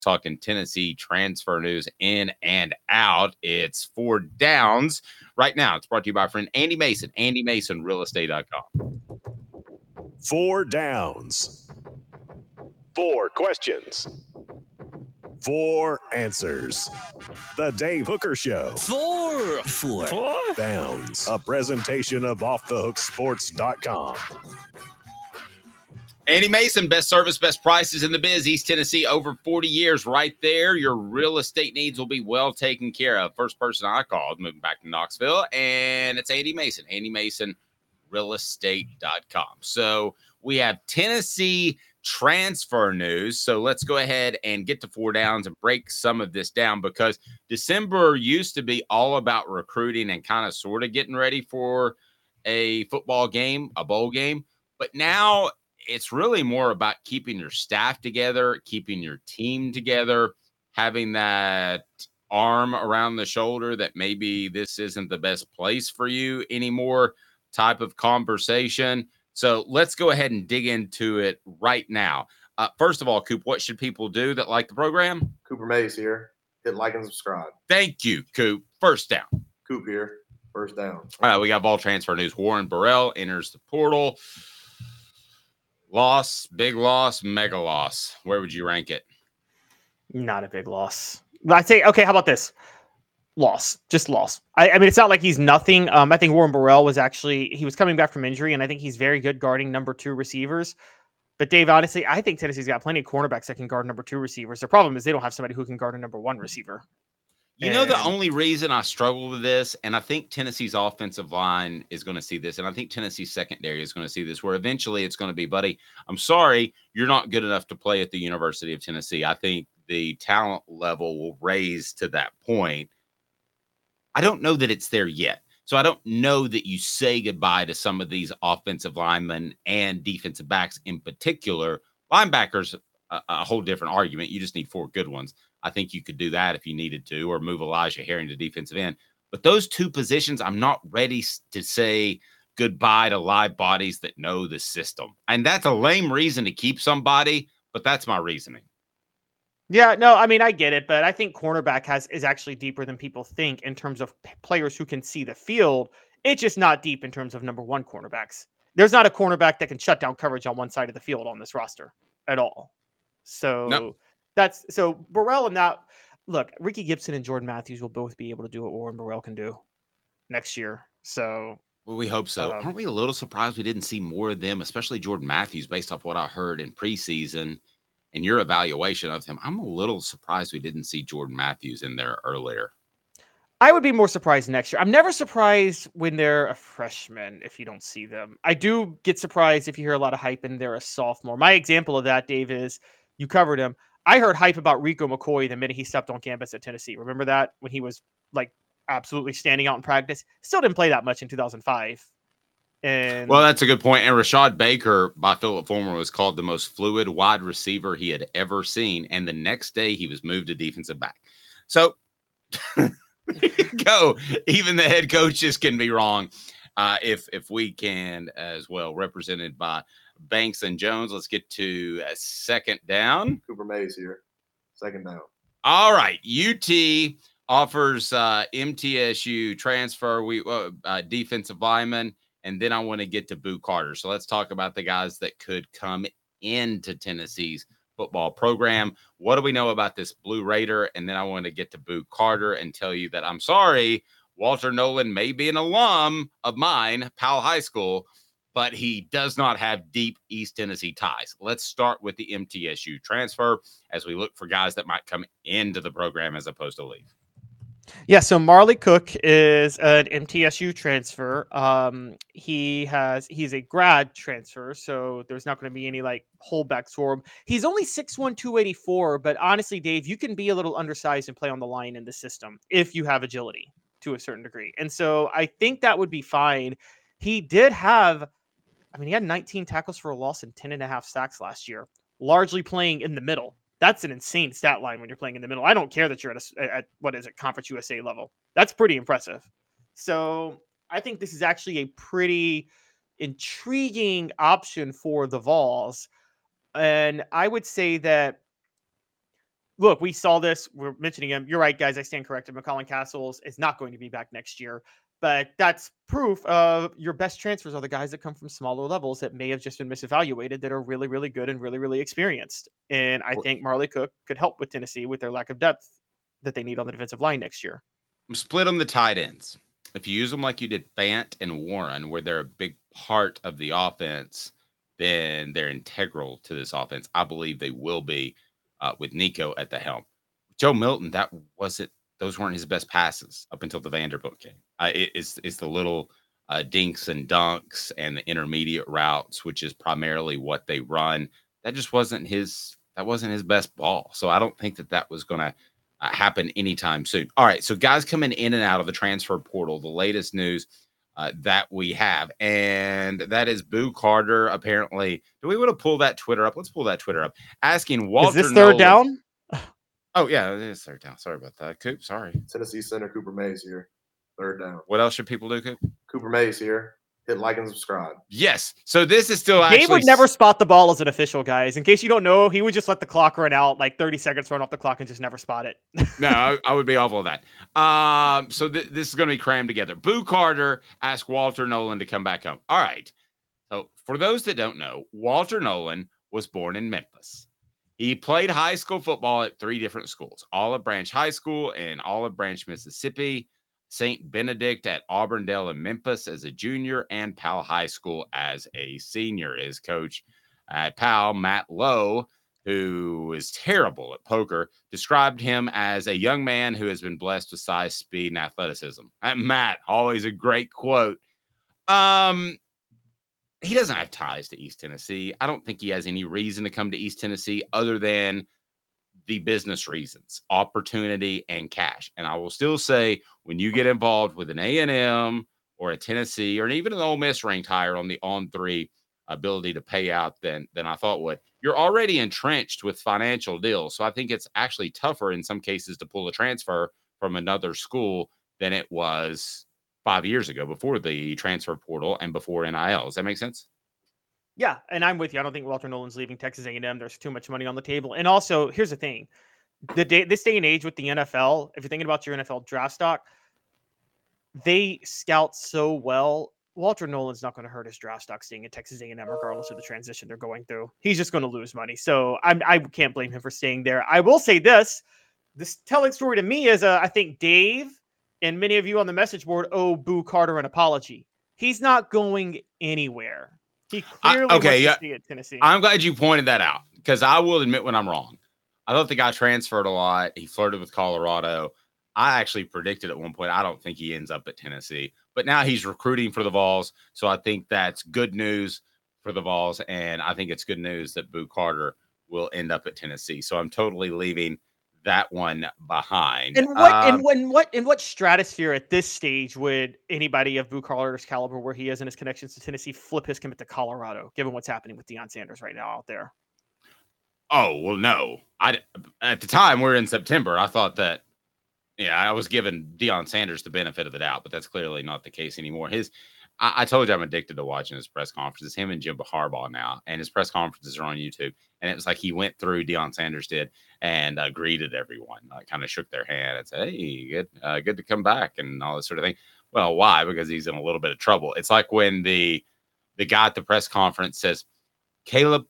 talking Tennessee transfer news in and out. It's four downs right now. It's brought to you by friend Andy Mason, Andy Mason, realestate.com. Four downs, four questions, four answers. The Dave Hooker Show. Four, four, four downs. A presentation of OffTheHookSports.com. Andy Mason, best service, best prices in the biz, East Tennessee, over 40 years right there. Your real estate needs will be well taken care of. First person I called moving back to Knoxville, and it's Andy Mason, Andy Mason, realestate.com. So we have Tennessee transfer news. So let's go ahead and get to four downs and break some of this down because December used to be all about recruiting and kind of sort of getting ready for a football game, a bowl game. But now it's really more about keeping your staff together, keeping your team together, having that arm around the shoulder that maybe this isn't the best place for you anymore type of conversation. So let's go ahead and dig into it right now. Uh, first of all, Coop, what should people do that like the program? Cooper Mays here. Hit like and subscribe. Thank you, Coop. First down. Coop here. First down. All right, we got Vol transfer news. Warren Burrell enters the portal. Loss, big loss, mega loss. Where would you rank it? Not a big loss. I'd say, okay, how about this? Loss, just loss. I, I, mean, it's not like he's nothing. Um, I think Warren Burrell was actually he was coming back from injury, and I think he's very good guarding number two receivers. But Dave, honestly, I think Tennessee's got plenty of cornerbacks that can guard number two receivers. The problem is they don't have somebody who can guard a number one receiver. You and... know, the only reason I struggle with this, and I think Tennessee's offensive line is going to see this, and I think Tennessee's secondary is going to see this, where eventually it's going to be, buddy, I'm sorry, you're not good enough to play at the University of Tennessee. I think the talent level will raise to that point. I don't know that it's there yet. So I don't know that you say goodbye to some of these offensive linemen and defensive backs in particular. Linebackers, a, a whole different argument. You just need four good ones. I think you could do that if you needed to, or move Elijah Herring to defensive end. But those two positions, I'm not ready to say goodbye to live bodies that know the system. And that's a lame reason to keep somebody, but that's my reasoning. Yeah, no, I mean I get it, but I think cornerback has is actually deeper than people think in terms of players who can see the field. It's just not deep in terms of number one cornerbacks. There's not a cornerback that can shut down coverage on one side of the field on this roster at all. So. That's so Burrell and that look, Ricky Gibson and Jordan Matthews will both be able to do what Warren Burrell can do next year. So well, we hope so. Um, Aren't we a little surprised we didn't see more of them, especially Jordan Matthews, based off what I heard in preseason and your evaluation of him? I'm a little surprised we didn't see Jordan Matthews in there earlier. I would be more surprised next year. I'm never surprised when they're a freshman if you don't see them. I do get surprised if you hear a lot of hype and they're a sophomore. My example of that, Dave, is you covered him. I heard hype about Rico McCoy the minute he stepped on campus at Tennessee. Remember that when he was like absolutely standing out in practice? Still didn't play that much in 2005. And well, that's a good point. And Rashad Baker by Phillip Fulmer was called the most fluid wide receiver he had ever seen. And the next day he was moved to defensive back. So go. Even the head coaches can be wrong. Uh, if if we can as well, represented by Banks and Jones. Let's get to a second down. Cooper Mays here. Second down. All right, UT offers uh, MTSU transfer. We uh, uh, defensive lineman, and then I want to get to Boo Carter. So let's talk about the guys that could come into Tennessee's football program. What do we know about this Blue Raider? And then I want to get to Boo Carter and tell you that I'm sorry, Walter Nolan may be an alum of mine, Powell High School, but he does not have deep East Tennessee ties. Let's start with the MTSU transfer as we look for guys that might come into the program as opposed to leave. Yeah, so Marley Cook is an MTSU transfer. Um, he has he's a grad transfer, so there's not going to be any like holdbacks for him. He's only 6'1, 284, but honestly, Dave, you can be a little undersized and play on the line in the system if you have agility to a certain degree. And so I think that would be fine. He did have, I mean, he had 19 tackles for a loss and 10 and a half sacks last year, largely playing in the middle. That's an insane stat line when you're playing in the middle. I don't care that you're at, a, at what is it, Conference USA level. That's pretty impressive. So I think this is actually a pretty intriguing option for the Vols. And I would say that, look, we saw this. We're mentioning him. You're right, guys. I stand corrected. McCallan Castles is not going to be back next year. But that's proof of your best transfers are the guys that come from smaller levels that may have just been misevaluated that are really, really good and really, really experienced. And I think Marley Cook could help with Tennessee with their lack of depth that they need on the defensive line next year. Split them the tight ends. If you use them like you did Fant and Warren, where they're a big part of the offense, then they're integral to this offense. I believe they will be uh, with Nico at the helm. Joe Milton, that wasn't those weren't his best passes up until the Vanderbilt game. Uh, it, it's it's the little uh, dinks and dunks and the intermediate routes, which is primarily what they run. That just wasn't his. That wasn't his best ball. So I don't think that that was going to uh, happen anytime soon. All right, so guys coming in and out of the transfer portal. The latest news uh, that we have, and that is Boo Carter. Apparently, do we want to pull that Twitter up? Let's pull that Twitter up. Asking Walter. Is this third Nolan- down? Oh yeah, it is third down. Sorry about that, Coop. Sorry. Tennessee Center Cooper Mays here. Third down. What else should people do, Coop? Cooper Mays here. Hit like and subscribe. Yes. So this is still actually. Dave would never spot the ball as an official, guys. In case you don't know, he would just let the clock run out, like 30 seconds run off the clock, and just never spot it. no, I, I would be awful at that. Um, so th- this is going to be crammed together. Boo Carter asked Walter Nolan to come back home. All right. So for those that don't know, Walter Nolan was born in Memphis. He played high school football at three different schools Olive Branch High School in Olive Branch, Mississippi, St. Benedict at Auburndale in Memphis as a junior, and Powell High School as a senior. His coach at Powell, Matt Lowe, who is terrible at poker, described him as a young man who has been blessed with size, speed, and athleticism. Uh, Matt, always a great quote. Um, he doesn't have ties to East Tennessee. I don't think he has any reason to come to East Tennessee other than the business reasons, opportunity, and cash. And I will still say, when you get involved with an A and M or a Tennessee or even an Ole Miss ranked higher on the on three ability to pay out than than I thought would, you're already entrenched with financial deals. So I think it's actually tougher in some cases to pull a transfer from another school than it was five years ago before the transfer portal and before NIL. Does that make sense? Yeah, and I'm with you. I don't think Walter Nolan's leaving Texas A&M. There's too much money on the table. And also, here's the thing: the day, this day and age with the NFL, if you're thinking about your NFL draft stock, they scout so well. Walter Nolan's not going to hurt his draft stock staying at Texas A&M, regardless of the transition they're going through. He's just going to lose money. So I'm, I can't blame him for staying there. I will say this: this telling story to me is, uh, I think Dave and many of you on the message board owe Boo Carter an apology. He's not going anywhere. He I- okay, wants yeah. Tennessee. I'm glad you pointed that out because I will admit when I'm wrong. I thought the guy transferred a lot. He flirted with Colorado. I actually predicted at one point I don't think he ends up at Tennessee, but now he's recruiting for the Vols, so I think that's good news for the Vols, and I think it's good news that Boo Carter will end up at Tennessee. So I'm totally leaving that one behind. And what Um, and when what in what stratosphere at this stage would anybody of Boo Carter's caliber, where he is in his connections to Tennessee, flip his commit to Colorado, given what's happening with Deion Sanders right now out there? Oh well, no. I at the time we're in September. I thought that Yeah, I was giving Deion Sanders the benefit of the doubt, but that's clearly not the case anymore. His, I, I told you I'm addicted to watching his press conferences. Him and Jim Harbaugh now, and his press conferences are on YouTube. And it was like he went through Deion Sanders did and uh, greeted everyone, like kind of shook their hand and said, "Hey, good, uh, good to come back," and all this sort of thing. Well, why? Because he's in a little bit of trouble. It's like when the the guy at the press conference says, "Caleb,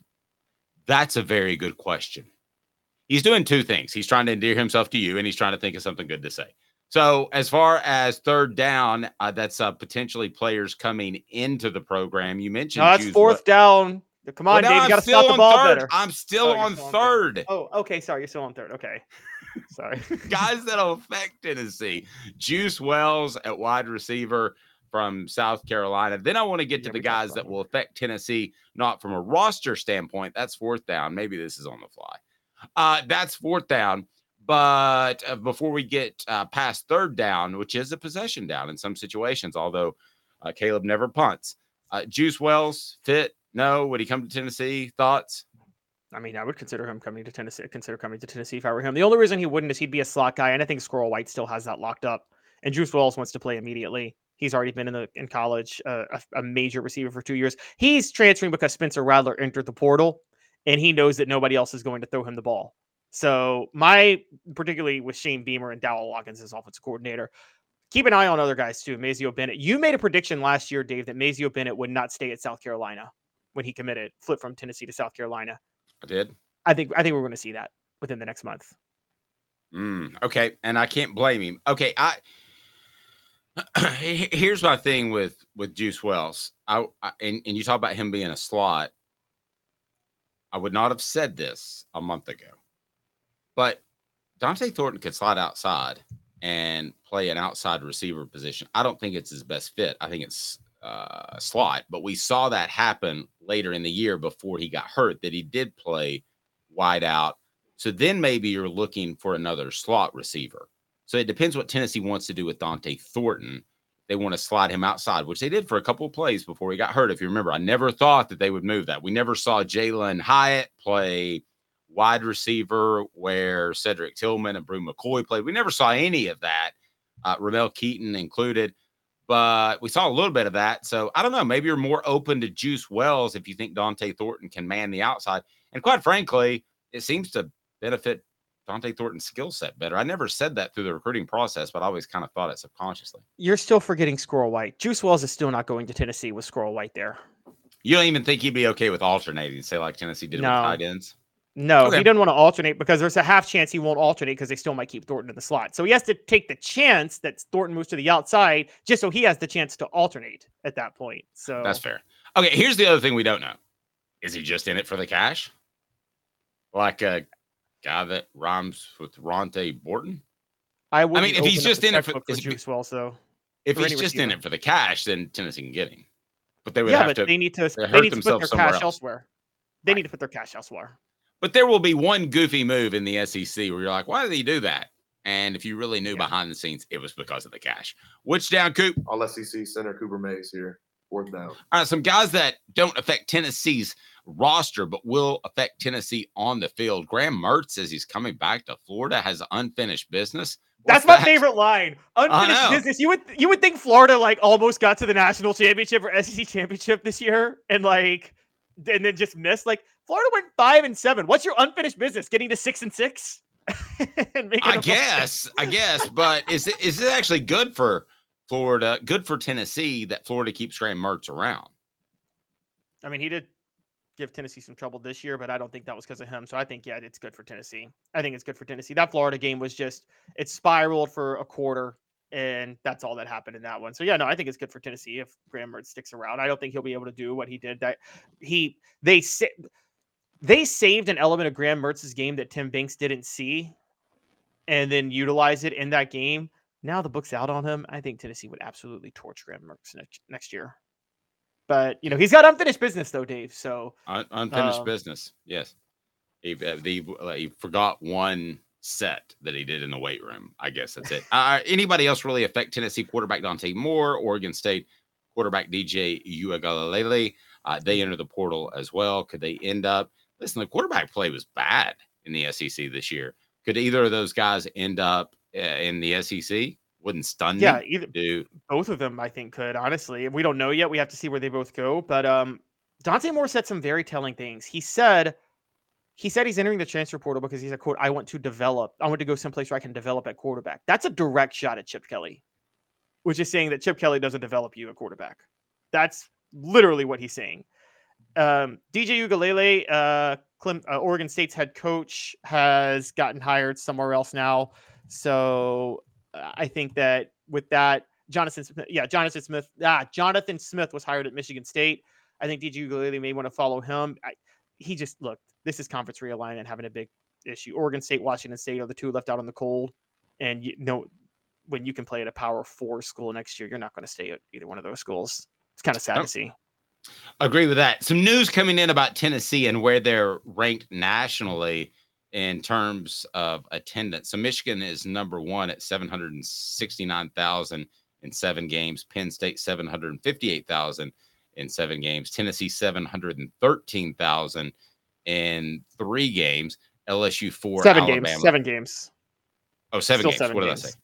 that's a very good question." He's doing two things. He's trying to endear himself to you, and he's trying to think of something good to say. So, as far as third down, uh, that's uh, potentially players coming into the program. You mentioned no, that's fourth down. Come on, Well, Dave. You I'm got to still stop the on ball third. better. I'm still Oh, on still on third. Oh, okay. Sorry, you're still on third. Okay. Sorry. Guys that'll affect Tennessee. Juice Wells at wide receiver from South Carolina. Then I want to get to Yeah, the guys that will affect Tennessee, not from a roster standpoint. That's fourth down. Maybe this is on the fly. Uh, that's fourth down. But uh, before we get uh, past third down, which is a possession down in some situations, although uh, Caleb never punts, uh, Juice Wells fit? No. Would he come to Tennessee? Thoughts? I mean, I would consider him coming to Tennessee. Consider coming to Tennessee if I were him. The only reason he wouldn't is he'd be a slot guy, and I think Squirrel White still has that locked up. And Juice Wells wants to play immediately. He's already been in the in college, uh, a, a major receiver for two years. He's transferring because Spencer Rattler entered the portal, and he knows that nobody else is going to throw him the ball. So my, particularly with Shane Beamer and Dowell Loggins as offensive coordinator, keep an eye on other guys too. Mazeo Bennett. You made a prediction last year, Dave, that Mazeo Bennett would not stay at South Carolina when he committed, flipped from Tennessee to South Carolina. I did. I think I think we're going to see that within the next month. Mm, okay, and I can't blame him. Okay, I here's my thing with with Juice Wells. I, I and, and you talk about him being a slot. I would not have said this a month ago, but Dont'e Thornton could slide outside and play an outside receiver position. I don't think it's his best fit. I think it's uh, slot, but we saw that happen later in the year before he got hurt. That he did play wide out. So then maybe you're looking for another slot receiver. So it depends what Tennessee wants to do with Dont'e Thornton. They want to slide him outside, which they did for a couple of plays before he got hurt. If you remember, I never thought that they would move that. We never saw Jalin Hyatt play wide receiver where Cedric Tillman and Bru McCoy played. We never saw any of that, uh, Ramel Keyton included, but we saw a little bit of that. So I don't know. Maybe you're more open to Juice Wells if you think Dont'e Thornton can man the outside. And quite frankly, it seems to benefit Dont'e Thornton's skill set better. I never said that through the recruiting process, but I always kind of thought it subconsciously. You're still forgetting Squirrel White. Juice Wells is still not going to Tennessee with Squirrel White there. You don't even think he'd be okay with alternating, say like Tennessee did No. with tight ends. No, Okay. he doesn't want to alternate because there's a half chance he won't alternate because they still might keep Thornton in the slot. So he has to take the chance that Thornton moves to the outside just so he has the chance to alternate at that point. So That's fair. Okay, here's the other thing we don't know. Is he just in it for the cash? Like a guy that rhymes with Ronte Borton? I would. I mean, if he's just in it for- for Juice Wells, though. If he's just in it for the cash, then Tennessee can get him. But they would Yeah, have but to they need to. they need to put their cash else. elsewhere. They Right. need to put their cash elsewhere. But there will be one goofy move in the SEC where you're like, why did he do that? And if you really knew Yeah. behind the scenes, it was because of the cash. Which down, Coop? All SEC center Cooper Mays here. Fourth down. All right, some guys that don't affect Tennessee's roster, but will affect Tennessee on the field. Graham Mertz says he's coming back to Florida, has unfinished business. That's my that? favorite line. Unfinished business. You would you would think Florida like almost got to the national championship or SEC championship this year and like and then just missed. Like Florida went five and seven. What's your unfinished business? Getting to six and six? and I guess, I guess, but is it is it actually good for Florida, good for Tennessee that Florida keeps Graham Mertz around? I mean, he did give Tennessee some trouble this year, but I don't think that was because of him. So I think yeah, it's good for Tennessee. I think it's good for Tennessee. That Florida game was just it spiraled for a quarter, and that's all that happened in that one. So yeah, no, I think it's good for Tennessee if Graham Mertz sticks around. I don't think he'll be able to do what he did. That he they sa- they saved an element of Graham Mertz's game that Tim Banks didn't see, and then utilize it in that game. Now the book's out on him. I think Tennessee would absolutely torch Graham Mertz next next year. But you know he's got unfinished business though, Dave. So Un- unfinished Um, business. Yes, he uh, uh, he forgot one set that he did in the weight room. I guess that's it. Uh, anybody else really affect Tennessee quarterback Dante Moore, Oregon State quarterback DJ Uiagalelei? Uh, they enter the portal as well. Could they end up? Listen, the quarterback play was bad in the SEC this year. Could either of those guys end up uh, in the SEC. Wouldn't stun me. Yeah, either Do both of them I think could honestly. We don't know yet. We have to see where they both go. But um, Dante Moore said some very telling things. He said he said he's entering the transfer portal because he's a quote. I want to develop. I want to go someplace where I can develop at quarterback. That's a direct shot at Chip Kelly, which is saying that Chip Kelly doesn't develop you a quarterback. That's literally what he's saying. Um, DJ Uiagalelei, uh, Clem, uh, Oregon State's head coach, has gotten hired somewhere else now. So uh, I think that with that, Jonathan Smith, yeah, Jonathan Smith, ah, Jonathan Smith was hired at Michigan State. I think DJ Uiagalelei may want to follow him. I, he just look, this is conference realignment having a big issue. Oregon State, Washington State are the two left out on the cold, and you know when you can play at a Power Four school next year, you're not going to stay at either one of those schools. It's kind of sad Nope. to see. Agree with that. Some news coming in about Tennessee and where they're ranked nationally in terms of attendance. So Michigan is number one at 769,000 in seven games. Penn State 758,000 in seven games. Tennessee 713,000 in three games. LSU four. seven Alabama. games. Seven games. Oh, seven Still games. seven what games. did I say?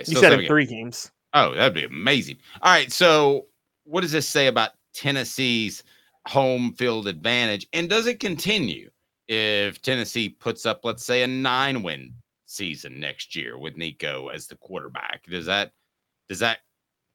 Okay, You said in games. three games. Oh, that'd be amazing. All right. So, what does this say about Tennessee's home field advantage? And does it continue if Tennessee puts up, let's say, a nine win season next year with Nico as the quarterback? Does that does that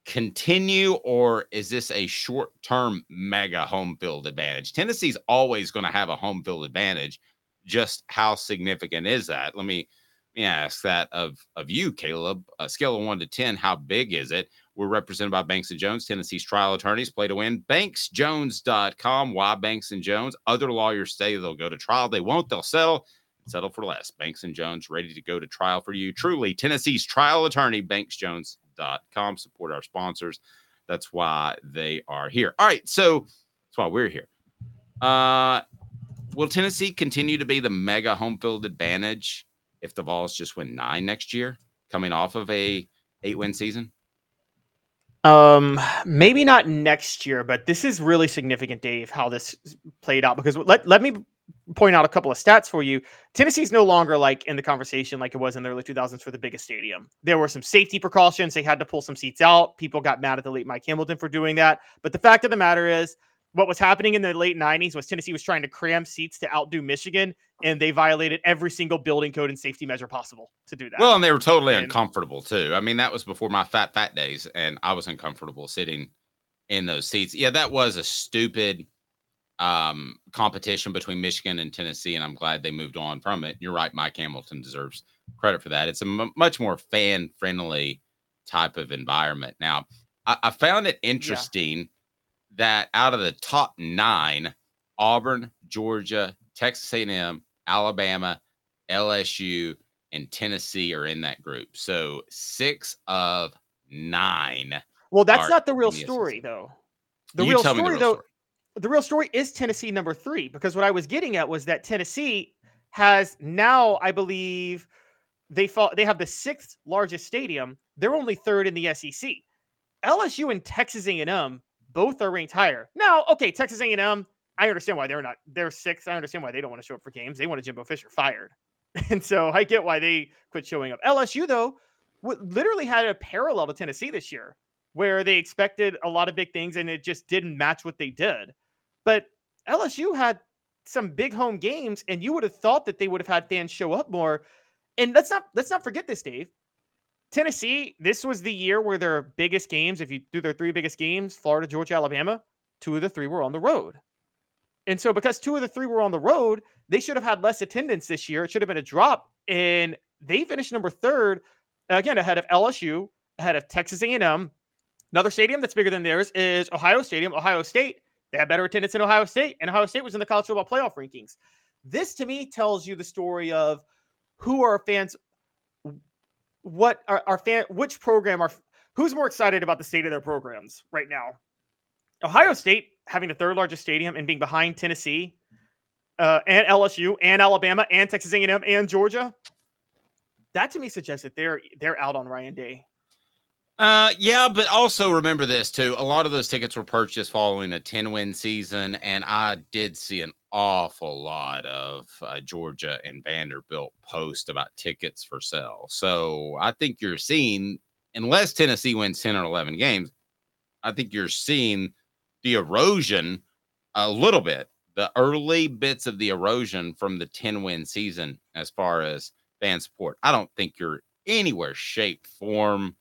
continue or is this a short term mega home field advantage? Tennessee's always going to have a home field advantage. Just how significant is that? Let me let me ask that of of you, Caleb. A scale of one to ten, how big is it? We're represented by Banks and Jones, Tennessee's trial attorneys. Play to win. BanksJones.com. Why Banks and Jones? Other lawyers say they'll go to trial. They won't. They'll settle. Settle for less. Banks and Jones ready to go to trial for you. Truly, Tennessee's trial attorney. BanksJones.com. Support our sponsors. That's why they are here. All right, so that's why we're here. Uh, will Tennessee continue to be the mega home field advantage if the Vols just win nine next year, coming off of a eight win season? Um, maybe not next year, but this is really significant, Dave, how this played out. Because let, let me point out a couple of stats for you. Tennessee's no longer like in the conversation like it was in the early 2000s for the biggest stadium. There were some safety precautions. They had to pull some seats out. People got mad at the late Mike Hamilton for doing that. But the fact of the matter is, what was happening in the late 90s was Tennessee was trying to cram seats to outdo Michigan, and they violated every single building code and safety measure possible to do that. Well, and they were totally And- uncomfortable too. I mean, that was before my fat, fat days, and I was uncomfortable sitting in those seats. Yeah, that was a stupid um, competition between Michigan and Tennessee, and I'm glad they moved on from it. You're right, Mike Hamilton deserves credit for that. It's a m- much more fan friendly type of environment. Now, I, I found it interesting that out of the top nine, Auburn, Georgia, Texas A&M, Alabama, LSU, and Tennessee are in that group. So six of nine. Well, that's not the real story, though. The You real story, the real though, story. the real story is Tennessee number three. Because what I was getting at was that Tennessee has now, I believe, they fall, they have the sixth largest stadium. They're only third in the SEC. LSU and Texas A&M both are ranked higher. Now, okay, Texas A&M, I understand why they're not. They're sixth. I understand why they don't want to show up for games. They want Jimbo Fisher fired, and so I get why they quit showing up. LSU though, literally had a parallel to Tennessee this year, where they expected a lot of big things and it just didn't match what they did. But LSU had some big home games, and you would have thought that they would have had fans show up more. And let's not let's not forget this, Dave. Tennessee, this was the year where their biggest games, if you do their three biggest games, Florida, Georgia, Alabama, two of the three were on the road. And so because two of the three were on the road, they should have had less attendance this year. It should have been a drop. And they finished number third, again, ahead of LSU, ahead of Texas A&M. Another stadium that's bigger than theirs is Ohio Stadium. Ohio State, they had better attendance in Ohio State, and Ohio State was in the college football playoff rankings. This to me tells you the story of who are fans what are our fan which program are who's more excited about the state of their programs right now? Ohio state having the third largest stadium and being behind tennessee uh, and lsu and alabama and texas a&m and georgia. That to me suggests that they're they're out on ryan day Uh, yeah, but also remember this too. A lot of those tickets were purchased following a 10 win season, and I did see an awful lot of uh, Georgia and Vanderbilt post about tickets for sale. So I think you're seeing, unless Tennessee wins 10 or 11 games, I think you're seeing the erosion a little bit, the early bits of the erosion from the 10 win season as far as fan support. I don't think you're anywhere, shape, form,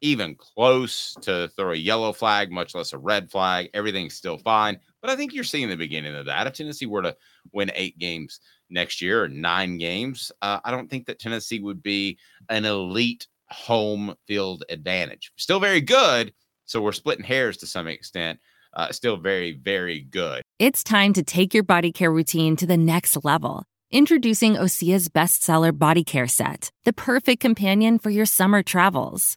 even close to throw a yellow flag, much less a red flag. Everything's still fine. But I think you're seeing the beginning of that. If Tennessee were to win eight games next year or nine games, uh, I don't think that Tennessee would be an elite home field advantage. Still very good. So we're splitting hairs to some extent. Uh, still very, very good. It's time to take your body care routine to the next level. Introducing Osea's bestseller body care set, the perfect companion for your summer travels.